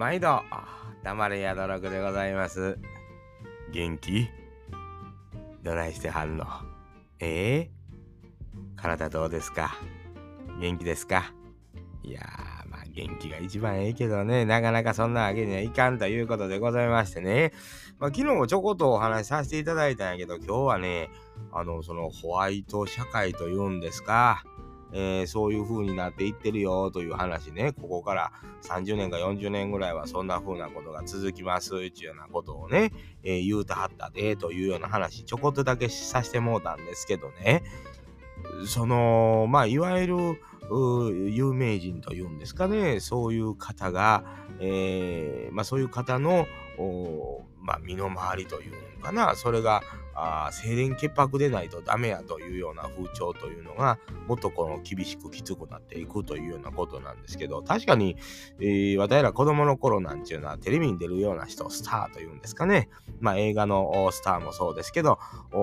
毎度、黙れやどろくでございます。元気？どないしてはんの？ええ？ー、体どうですか？元気ですか？いやー、まあ元気が一番ええけどね、なかなかそんなわけにはいかんということでございましてね。まあ昨日もちょこっとお話しさせていただいたんやけど、今日はね、あの、そのホワイト社会というんですか。えー、そういう風になっていってるよという話ね、ここから30年か40年ぐらいはそんな風なことが続きます。っていうようなことをね、えー、言うたはったでというような話、ちょこっとだけさせてもうたんですけどね、その、まあ、いわゆる有名人というんですかね、そういう方が、えー、まあ、そういう方の、まあ、身の回りというのかな、それがあ清廉潔白でないとダメやというような風潮というのがもっとこの厳しくきつくなっていくというようなことなんですけど確かに、えー、私ら子供の頃なんていうのはテレビに出るような人スターというんですかね。まあ映画のスターもそうですけど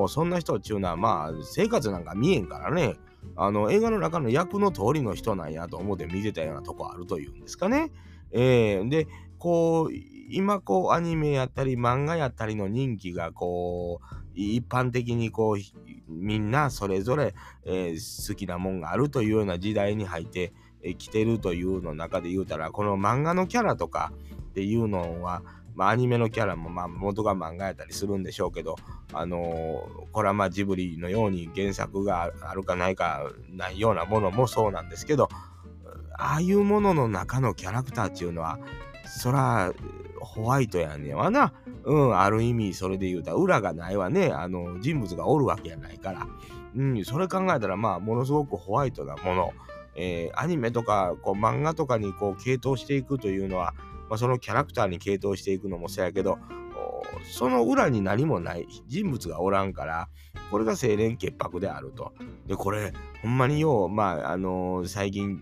そんな人っていうのはまあ生活なんか見えんからね。あの映画の中の役の通りの人なんやと思って見てたようなとこあるというんですかね。えー、でこう今こうアニメやったり漫画やったりの人気がこう一般的にこうみんなそれぞれ、えー、好きなもんがあるというような時代に入ってき、てるというの中で言うたらこの漫画のキャラとかっていうのはまあ、アニメのキャラもまあ元が漫画やったりするんでしょうけど、あのー、これはまあジブリのように原作があるかないかないようなものもそうなんですけどああいうものの中のキャラクターっていうのはそらホワイトやねんわな。うん、ある意味、それで言うたら、裏がないわね。あの、人物がおるわけやないから。うん、それ考えたら、まあ、ものすごくホワイトなもの。えー、アニメとか、こう、漫画とかに、こう、傾倒していくというのは、まあ、そのキャラクターに傾倒していくのもそうやけど、その裏に何もない人物がおらんから、これが清廉潔白であると。で、これ、ほんまによう、まあ、あのー、最近、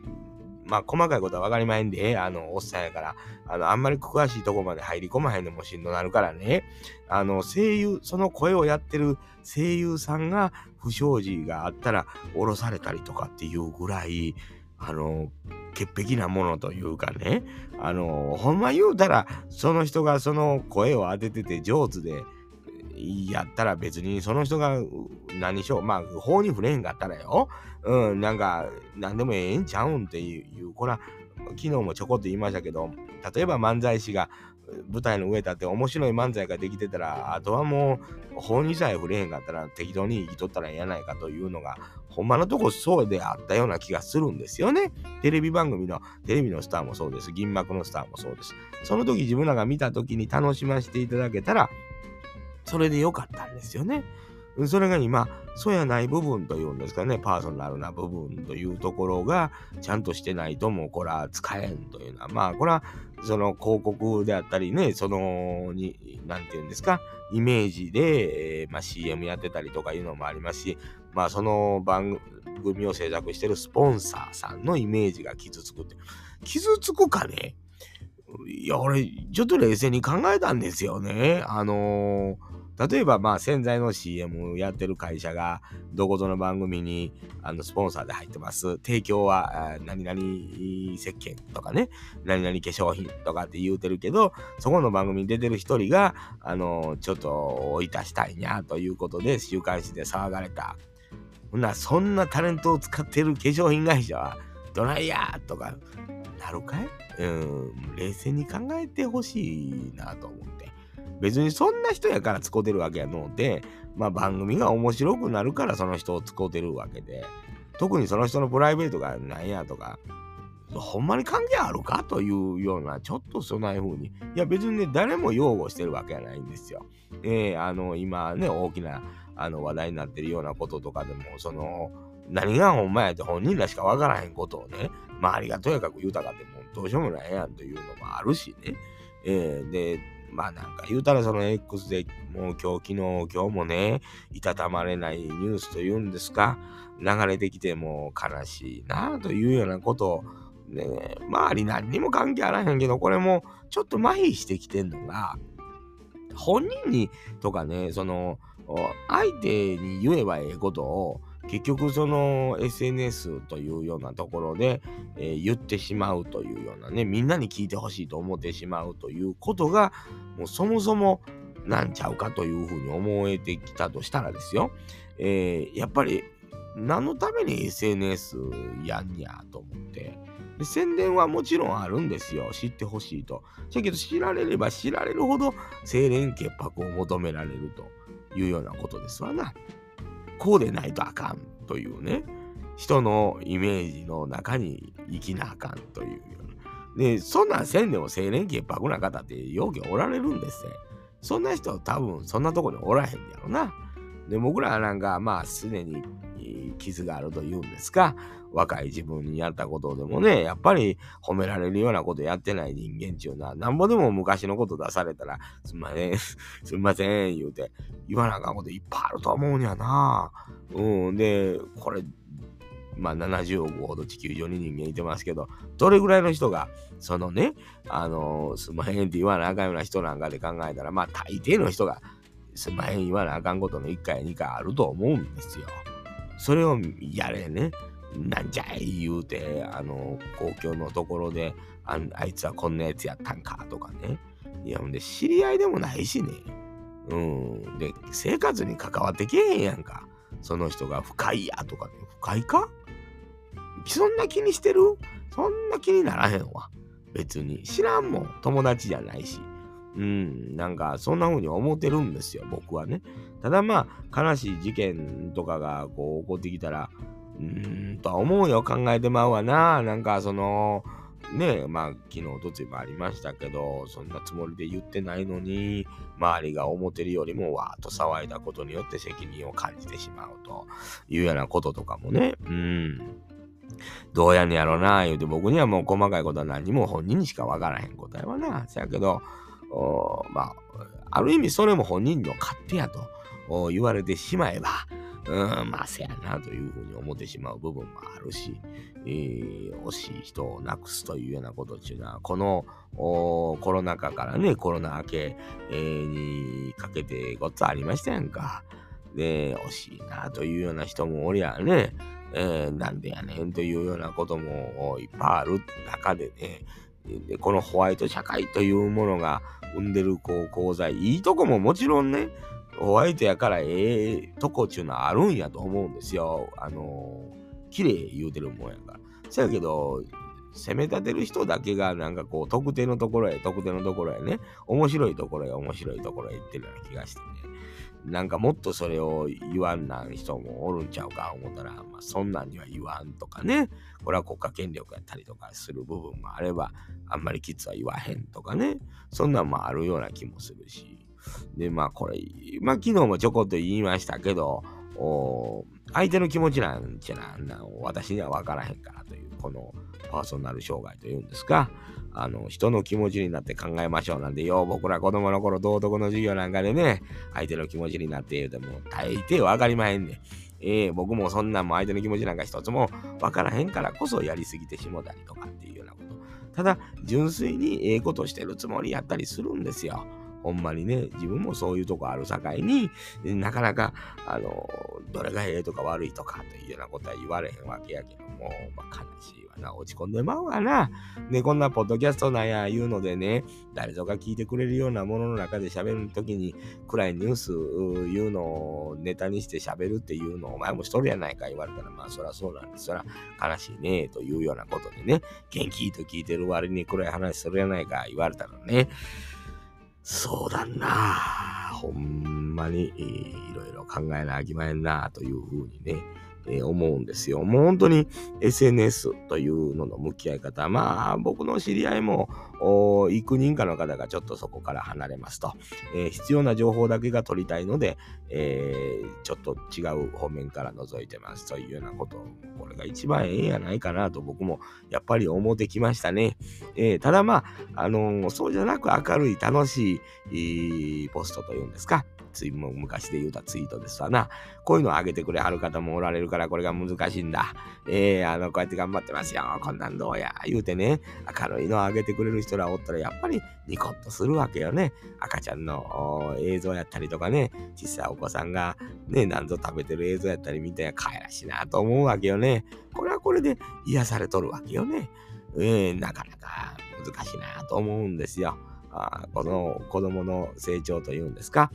まあ、細かいことは分かりまへんで、あの、おっさんやから、あの、あんまり詳しいとこまで入り込まへんのもしんどなるからね、あの、声優、その声をやってる声優さんが不祥事があったら降ろされたりとかっていうぐらい、あの、潔癖なものというかね、あの、ほんま言うたら、その人がその声を当ててて上手で、やったら別にその人が何しよう、まあ、法に触れへんかったらよ、うん、なんか、何でもええんちゃうんっていう、これは、昨日もちょこっと言いましたけど、例えば漫才師が舞台の上立って面白い漫才ができてたら、あとはもう、法にさえ触れへんかったら適当に生きとったらええやないかというのが、ほんまのとこそうであったような気がするんですよね。テレビ番組の、テレビのスターもそうです。銀幕のスターもそうです。その時自分らが見た時に楽しませていただけたら、それでよかったんですよね。それが今、そうやない部分というんですかね、パーソナルな部分というところが、ちゃんとしてないともうこれは使えんというのは、まあ、これは、その広告であったりね、その、に、なんて言うんですか、イメージで、えー、まあ、CM やってたりとかいうのもありますし、まあ、その番組を制作してるスポンサーさんのイメージが傷つくって。傷つくかね？いや、俺、ちょっと冷静に考えたんですよね。あのー例えば、まあ、洗剤の CM をやってる会社が、どこぞの番組に、あの、スポンサーで入ってます。提供は、何々石鹸とかね、何々化粧品とかって言うてるけど、そこの番組に出てる一人が、あの、ちょっと追い出したいにゃ、ということで、週刊誌で騒がれた。ほなそんなタレントを使ってる化粧品会社は、どないやとか、なるかい？うん、冷静に考えてほしいなと思って。別にそんな人やから使うてるわけやので、まあ番組が面白くなるからその人を使うてるわけで、特にその人のプライベートがなんやとか、ほんまに関係あるか？というような、ちょっとそんな風に。いや別にね、誰も擁護してるわけやないんですよ。えー、あの、今ね、大きなあの話題になってるようなこととかでも、その、何がほんまやって本人らしかわからへんことをね、周りがとやかく豊かでもうどうしようもないやんというのもあるしね。えー、で、まあなんか言うたらその X でもう今日昨日今日もね、いたたまれないニュースというんですか、流れてきても悲しいなというようなことを、ね、周り何にも関係あらへんけど、これもちょっと麻痺してきてんのが、本人にとかね、その、相手に言えばええことを、結局その SNS というようなところで、えー、言ってしまうというようなねみんなに聞いてほしいと思ってしまうということがもうそもそもなんちゃうかというふうに思えてきたとしたらですよ、えー、やっぱり何のために SNS やんやと思ってで宣伝はもちろんあるんですよ。知ってほしいと。だけど知られれば知られるほど清廉潔白を求められるというようなことですわな。こうでないとあかんというね。人のイメージの中に生きなあかんというでそんなんせんでも清廉潔白な方って容器おられるんですねそんな人多分そんなとこにおらへんやろな。で僕らなんかまあすでに傷があるというんですか。若い自分にやったことでもねやっぱり褒められるようなことやってない人間ちゅうのはなんぼでも昔のこと出されたらすんません すんません言うて言わなあかんこといっぱいあると思うんやな。うんでこれまあ70億ほど地球上に人間いてますけど、どれぐらいの人が、そのね、あのー、すんまへんって言わなあかんような人なんかで考えたら、まあ大抵の人が、すんまへん言わなあかんことの1回や2回あると思うんですよ。それをやれね、なんじゃい言うて、あの、公共のところであ、あいつはこんなやつやったんかとかね。いや、ほんで、知り合いでもないしね。うん。で、生活に関わってけえへんやんか。その人が不快やとかね。不快か？そんな気にしてる？そんな気にならへんわ。別に。知らんもん。友達じゃないし。うん、なんかそんな風に思ってるんですよ、僕はね。ただまあ、悲しい事件とかがこう起こってきたら、うーんとは思うよ、考えてまうわな。なんかその、ねえまあ昨日、おとついもありましたけど、そんなつもりで言ってないのに、周りが思ってるよりもわーっと騒いだことによって責任を感じてしまうというようなこととかもね、うん。どうやねやろな、言うて僕にはもう細かいことは何も本人にしかわからへん答えはな。せやけど、まあ、ある意味それも本人の勝手やと言われてしまえば、うん、まあ、せやなというふうに思ってしまう部分もあるし、えー、惜しい人を亡くすというようなことっていうのは、このコロナ禍からね、コロナ明け、えー、にかけてごっつありましたやんか。で、惜しいなというような人もおりゃね、えー、なんでやねんというようなこともいっぱいある中でね、でこのホワイト社会というものが生んでるこう功罪いいとこももちろんねホワイトやからええとこっちゅうのはあるんやと思うんですよ。あの綺麗言うてるもんやから。そやけど責め立てる人だけがなんかこう特定のところへ特定のところへね面白いところへ面白いところへ行ってるような気がしてね。なんかもっとそれを言わんなん人もおるんちゃうか思ったら、まあ、そんなんには言わんとかね、これは国家権力やったりとかする部分もあれば、あんまりキツは言わへんとかね、そんなんもあるような気もするし。で、まあこれ、まあ昨日もちょこっと言いましたけど、お相手の気持ちなんちゃな、私には分からへんからという、このパーソナル障害というんですか、あの、人の気持ちになって考えましょうなんで、よう僕ら子供の頃道徳の授業なんかでね、相手の気持ちになって言うても、大抵わかりまへんねん。えー、僕もそんなんも相手の気持ちなんか一つもわからへんからこそやりすぎてしもたりとかっていうようなこと。ただ、純粋にええことしてるつもりやったりするんですよ。ほんまにね、自分もそういうとこあるさかいに、なかなか、あの、どれがええとか悪いとかというようなことは言われへんわけやけども、まあ、悲しいわな、落ち込んでまうわな。で、こんなポッドキャストなんや言うのでね、誰ぞが聞いてくれるようなものの中で喋るときに、暗いニュース言うのをネタにして喋るっていうのを、お前も一人やないか言われたら、まあそらそうなんです。そら悲しいね、というようなことでね、元気と聞いてる割に暗い話するやないか言われたらね、そうだな。ほんまに、いろいろ考えなあきまへんなというふうにね、えー、思うんですよ。もう本当に SNS というのの向き合い方、まあ僕の知り合いも幾人かの方がちょっとそこから離れますと、えー、必要な情報だけが取りたいので、えー、ちょっと違う方面から覗いてます。というようなこと、これが一番ええんやないかなと僕もやっぱり思ってきましたね。え、ただまあ、あのそうじゃなく明るい楽しいポストというんですか、ついもう昔で言うたツイートですわな。こういうのを上げてくれはる方もおられるからこれが難しいんだ。えー、あの、こうやって頑張ってますよ。こんなんどうや。言うてね、明るいのを上げてくれる人らおったらやっぱりニコッとするわけよね。赤ちゃんの映像やったりとかね、小さいお子さんがね、何ぞ食べてる映像やったり見て、可愛らしいなと思うわけよね。これはこれで癒されとるわけよね。えー、なかなか難しいなと思うんですよ。あこの子供の成長というんですか。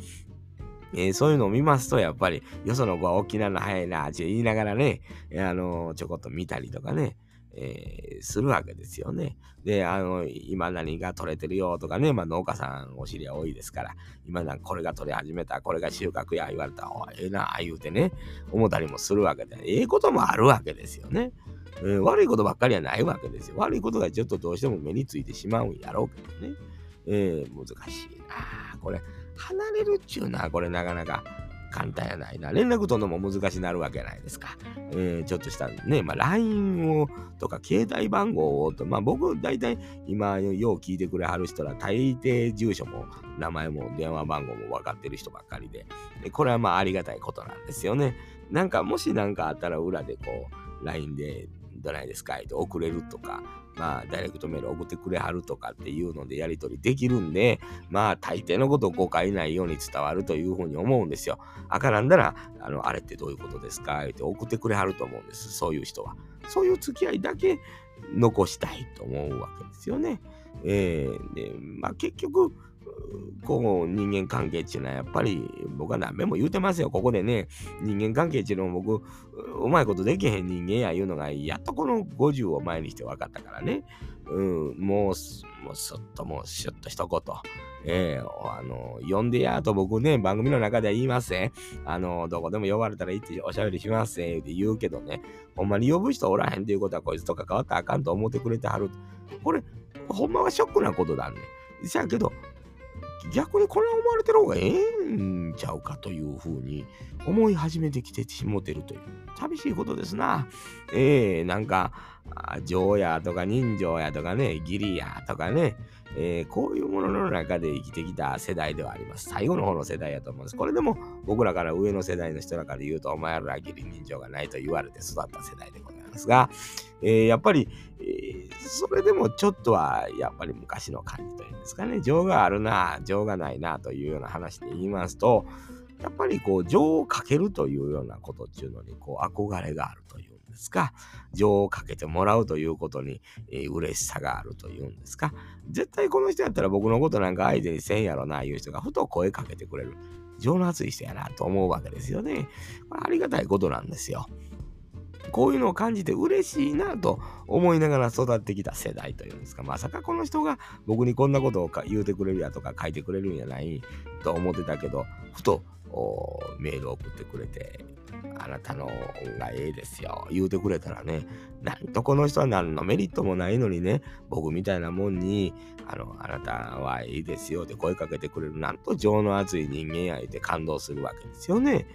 えー、そういうのを見ますと、やっぱり、よその子は大きなの早いな、って言いながらね、あの、ちょこっと見たりとかね、えー、するわけですよね。で、あの、今何が取れてるよとかね、まあ農家さんお知り合い多いですから、今なんこれが取れ始めた、これが収穫や言われたら、おええな、言うてね、思ったりもするわけで、ええこともあるわけですよね。えー、悪いことばっかりはないわけですよ。悪いことがちょっとどうしても目についてしまうんやろうけどね。えー、難しいな。これ、離れるっちゅうのは、これなかなか簡単やないな。連絡取るのも難しになるわけないですか。えー、ちょっとしたね、まあ、LINE をとか携帯番号をと、まあ僕大体今よう聞いてくれはる人ら大抵住所も名前も電話番号も分かってる人ばっかりで、でこれはまあありがたいことなんですよね。なんかもし何かあったら裏でこう LINE でどないですかって送れるとか、まあ、ダイレクトメール送ってくれはるとかっていうのでやり取りできるんで、まあ、大抵のことを誤解ないように伝わるというふうに思うんですよ。あからんだら、あの、あれってどういうことですか？って送ってくれはると思うんです。そういう人は。そういう付き合いだけ残したいと思うわけですよね。えー、で、まあ結局、こう人間関係っていうのはやっぱり僕は何べも言うてますよ。ここでね、人間関係っていうのも僕、うまいことできへん人間やいうのが、やっとこの50を前にして分かったからね。うん、もう、もうすっともうシュッと一言。ええー、あの、呼んでやと僕ね、番組の中では言いません。あの、どこでも呼ばれたらいいっておしゃべりしますせって言うけどね、ほんまに呼ぶ人おらへんっていうことはこいつと関わったらあかんと思ってくれてはる。これ、ほんまはショックなことだね。じゃあけど、逆にこれは思われてる方がええんちゃうかというふうに思い始めてきてしもてるという、寂しいことですな。ええー、なんか、情やとか人情やとかね、義理やとかね、えー、こういうものの中で生きてきた世代ではあります。最後の方の世代やと思うんです。これでも僕らから上の世代の人らから言うと、お前ら義理人情がないと言われて育った世代でございますが、えー、やっぱり、えー、それでもちょっとはやっぱり昔の感じというんですかね、情があるな、情がないなというような話で言いますと、やっぱりこう情をかけるというようなことっていうのにこう憧れがあるというんですか、情をかけてもらうということに、えー、嬉しさがあるというんですか、絶対この人やったら僕のことなんか相手にせんやろな、いう人がふと声かけてくれる。情の熱い人やなと思うわけですよね。これありがたいことなんですよ。こういうのを感じて嬉しいなと思いながら育ってきた世代というんですか、まさかこの人が僕にこんなことを言うてくれるやとか書いてくれるんやないと思ってたけど、ふとメールを送ってくれて、あなたの恩がええですよ。言うてくれたらね、なんとこの人は何のメリットもないのにね、僕みたいなもんに、あの、あなたはいいですよって声かけてくれる、なんと情の熱い人間やいて感動するわけですよね。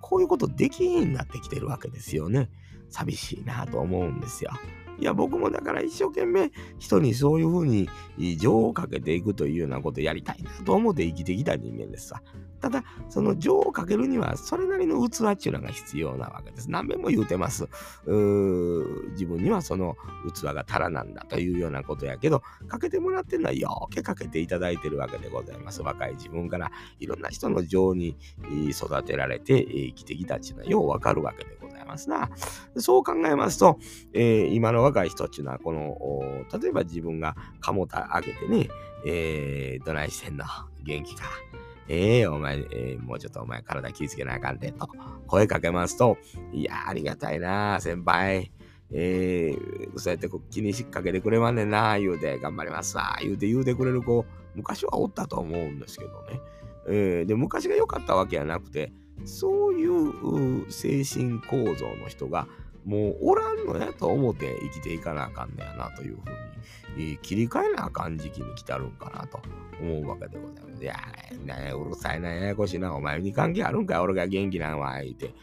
こういうことできへんなってきてるわけですよね。寂しいなと思うんですよ。いや、僕もだから一生懸命人にそういうふうに情をかけていくというようなことやりたいなと思って生きてきた人間ですわ。ただ、その情をかけるにはそれなりの器っていうのが必要なわけです。何遍も言うてます。自分にはその器が足らなんだというようなことやけど、かけてもらってるのはよーけかけていただいてるわけでございます。若い自分からいろんな人の情に育てられて生きてきたっていうのはようわかるわけでございますな。そう考えますと、えー、今の若い人っていうのは、この、例えば自分が鴨田あげてね、えー、どないしてんの？元気か？ええー、お前、えー、もうちょっとお前体気ぃつけなあかんで、と声かけますと、いやありがたいな先輩。えー、そうやって気にしっかけてくれまんねんな言うて、頑張りますわ、言うて言うてくれる子、昔はおったと思うんですけどね。えー、で、昔が良かったわけじゃなくて、そういう精神構造の人が、もうおらんのやと思って生きていかなあかんねやなというふうに、えー、切り替えなあかん時期に来たるんかなと思うわけでございます。いやね、うるさいな、ややこしいな、お前に関係あるんかい、俺が元気なんわ、言って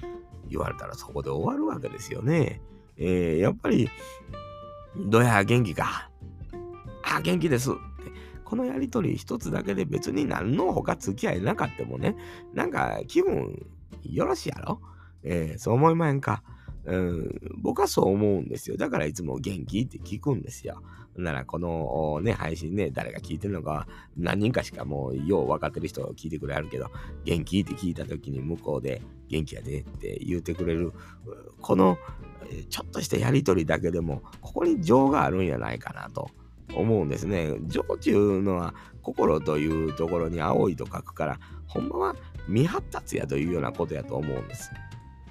言われたらそこで終わるわけですよね。えー、やっぱり、どや、元気か。あ、元気です。このやりとり一つだけで別に何の他付き合いなかってもね、なんか気分よろしいやろ？えー、そう思いまへんか？うん、僕はそう思うんですよ。だからいつも元気って聞くんですよ。ならこのね、配信ね、誰が聞いてるのか何人かしかもうよう分かってる人が聞いてくれはるけど、元気って聞いた時に向こうで元気やでって言うてくれる、このちょっとしたやりとりだけでも、ここに情があるんやないかなと思うんですね。情っていうのは心というところに青いと書くから、ほんまは未発達やというようなことやと思うんです。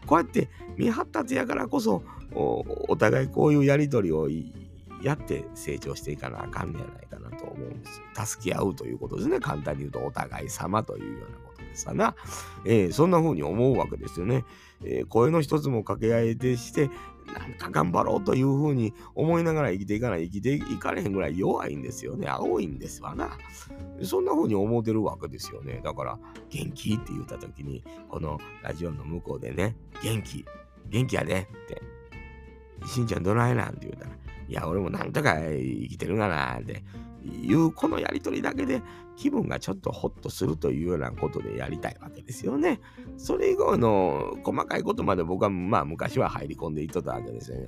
こうやって未発達やからこそお互いこういうやり取りをやって成長していかなあかんねやないかなと思うんです。助け合うということですね。簡単に言うとお互い様というようなことですな。えー、そんな風に思うわけですよね。えー、声の一つも掛け合いでして、なんか頑張ろうというふうに思いながら生きていかない、生きていかれへんぐらい弱いんですよね。青いんですわな。そんなふうに思うてるわけですよね。だから、元気って言った時に、このラジオの向こうでね、元気、元気やでって、しんちゃんどないなん？て言うたら、いや、俺もなんとか生きてるがなっていうこのやり取りだけで気分がちょっとホッとするというようなことでやりたいわけですよね。それ以後の細かいことまで僕はまあ昔は入り込んでいっとったわけですよね。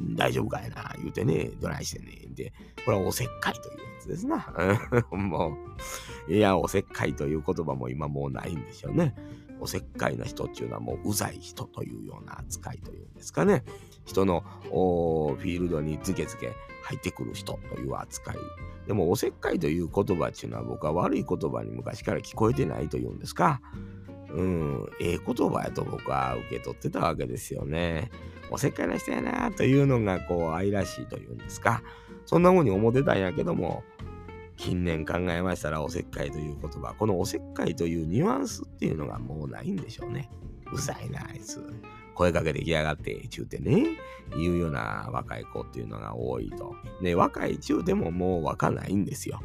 大丈夫かいな言うてね、どないしてね。で、これはおせっかいというやつですな。もう、いや、おせっかいという言葉も今もうないんでしょうね。おせっかいな人っていうのはもううざい人というような扱いというんですかね。人のフィールドにズケズケ入ってくる人という扱い。でもおせっかいという言葉っていうのは僕は悪い言葉に昔から聞こえてないというんですか。うん、ええ言葉やと僕は受け取ってたわけですよね。おせっかいな人やなというのがこう愛らしいというんですか。そんな風に思ってたんやけども、近年考えましたらおせっかいという言葉、このおせっかいというニュアンスっていうのがもうないんでしょうね。うざいな、あいつ。声かけてきやがって、ちゅうてね、いうような若い子っていうのが多いと。ね、若いちゅうてももう若ないんですよ。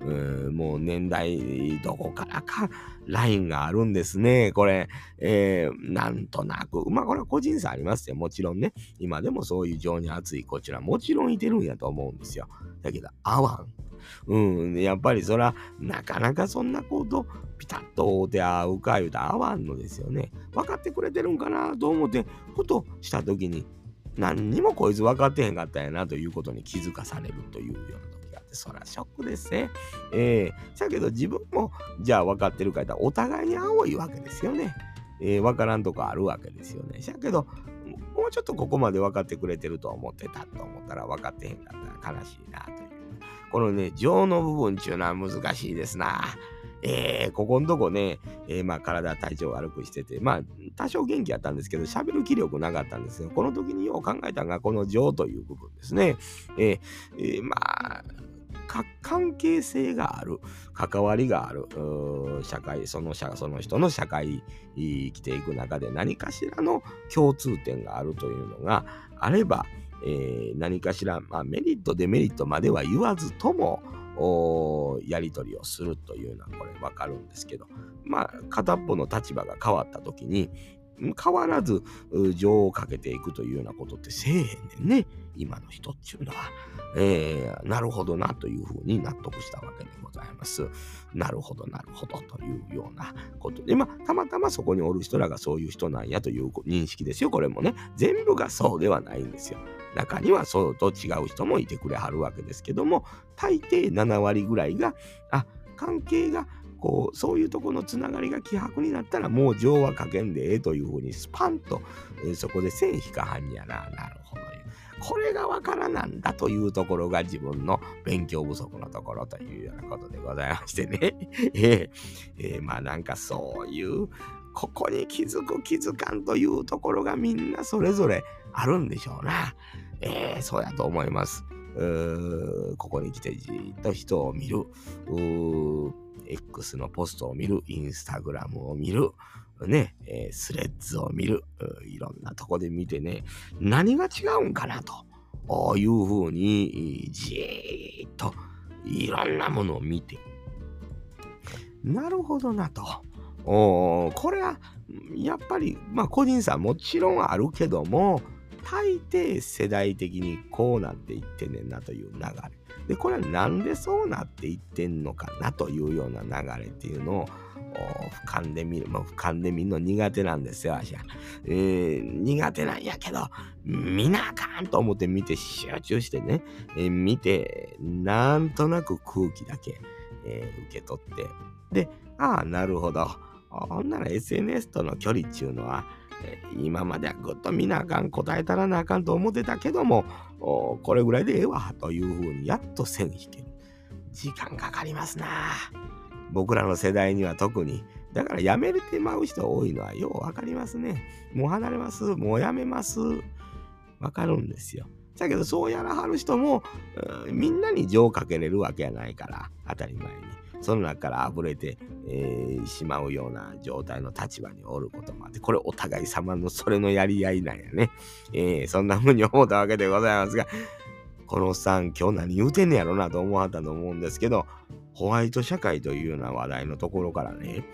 うん、もう年代どこからかラインがあるんですね。これ、えー、なんとなく。まあこれは個人差ありますよ。もちろんね。今でもそういう情に熱いこちらもちろんいてるんやと思うんですよ。だけど、合わん。うん、やっぱりそら、なかなかそんなことピタッと会うて会うか言うたら合わんのですよね。分かってくれてるんかなと思って、ふとした時に、何にもこいつ分かってへんかったんやなということに気づかされるというような時があって、そらショックですね。えー、だけど自分も、じゃあ分かってるか言ったら、お互いに青いわけですよね。えー、分からんとこあるわけですよね。だけど、もうちょっとここまで分かってくれてると思ってたと思ったら分かってへんかったら悲しいなという。このね、情の部分っていうのは難しいですな。えー、ここんとこね、えー、まあ体体調悪くしてて、まあ多少元気やったんですけど、喋る気力なかったんですよ。この時によう考えたのがこの情という部分ですね。えー、えー、まあ、関係性がある、関わりがある、社会、そのその人の社会生きていく中で何かしらの共通点があるというのがあれば、えー、何かしら、まあ、メリット、デメリットまでは言わずとも、やり取りをするというのはこれわかるんですけど、まあ、片っぽの立場が変わった時に、変わらず情をかけていくというようなことってせえへんねんね。今の人っていうのは。えー、なるほどなというふうに納得したわけでございます。なるほど、なるほどというようなことで、まあ、たまたまそこにおる人らがそういう人なんやという認識ですよ。これもね。全部がそうではないんですよ。中にはそうと違う人もいてくれはるわけですけども、大抵7割ぐらいが、あ、関係がこうそういうとこのつながりが希薄になったらもう情はかけんでええというふうにスパンと、えー、そこで線引かはんやな。なるほどこれがわからなんだというところが自分の勉強不足のところというようなことでございましてね。えー、えー、まあなんかそういうここに気づく気づかんというところがみんなそれぞれあるんでしょうな。えー、そうやと思います。ここに来てじっと人を見る。X のポストを見る、インスタグラムを見る、ね、えー、スレッズを見る、いろんなとこで見てね、何が違うんかなというふうに、じーっといろんなものを見て、なるほどなと。おこれは、やっぱり、まあ個人差もちろんあるけども、大抵世代的にこうなっていってんねんなという流れ。で、これはなんでそうなっていってんのかなというような流れっていうのを俯瞰で見る。もう俯瞰で見るの苦手なんですよ、私は。えー、苦手なんやけど、見なあかんと思って見て集中してね、えー、見て、なんとなく空気だけ、えー、受け取って。で、ああ、なるほど。ほんなら SNS との距離っちゅうのは、今まではぐっと見なあかん、答えたらなあかんと思ってたけども、これぐらいでええわ、というふうにやっと線引ける。時間かかりますな僕らの世代には特に。だからやめてまう人多いのはようわかりますね。もう離れます。もうやめます。わかるんですよ。だけどそうやらはる人も、みんなに情をかけれるわけやないから、当たり前に。その中からあぶれて、えー、しまうような状態の立場におることもあって、これお互い様のそれのやり合いなんやね。えー、そんな風に思ったわけでございますが、このおっさん今日何言うてんねやろなと思わはったと思うんですけど、ホワイト社会というような話題のところからね、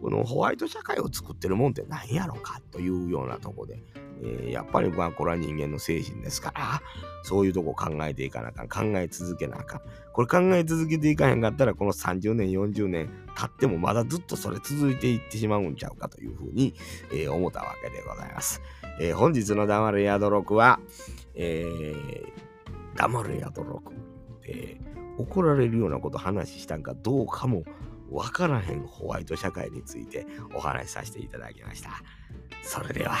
このホワイト社会を作ってるもんって何やろかというようなとこで、えー、やっぱりまあこれは人間の精神ですから、そういうとこ考えていかなあかん、考え続けなあかん。これ考え続けていかへんかったら、この30年、40年経ってもまだずっとそれ続いていってしまうんちゃうかというふうに、えー、思ったわけでございます。えー、本日の黙る宿録は、えー、黙る宿録で怒られるようなこと話したんかどうかもわからへんホワイト社会についてお話しさせていただきました。それでは。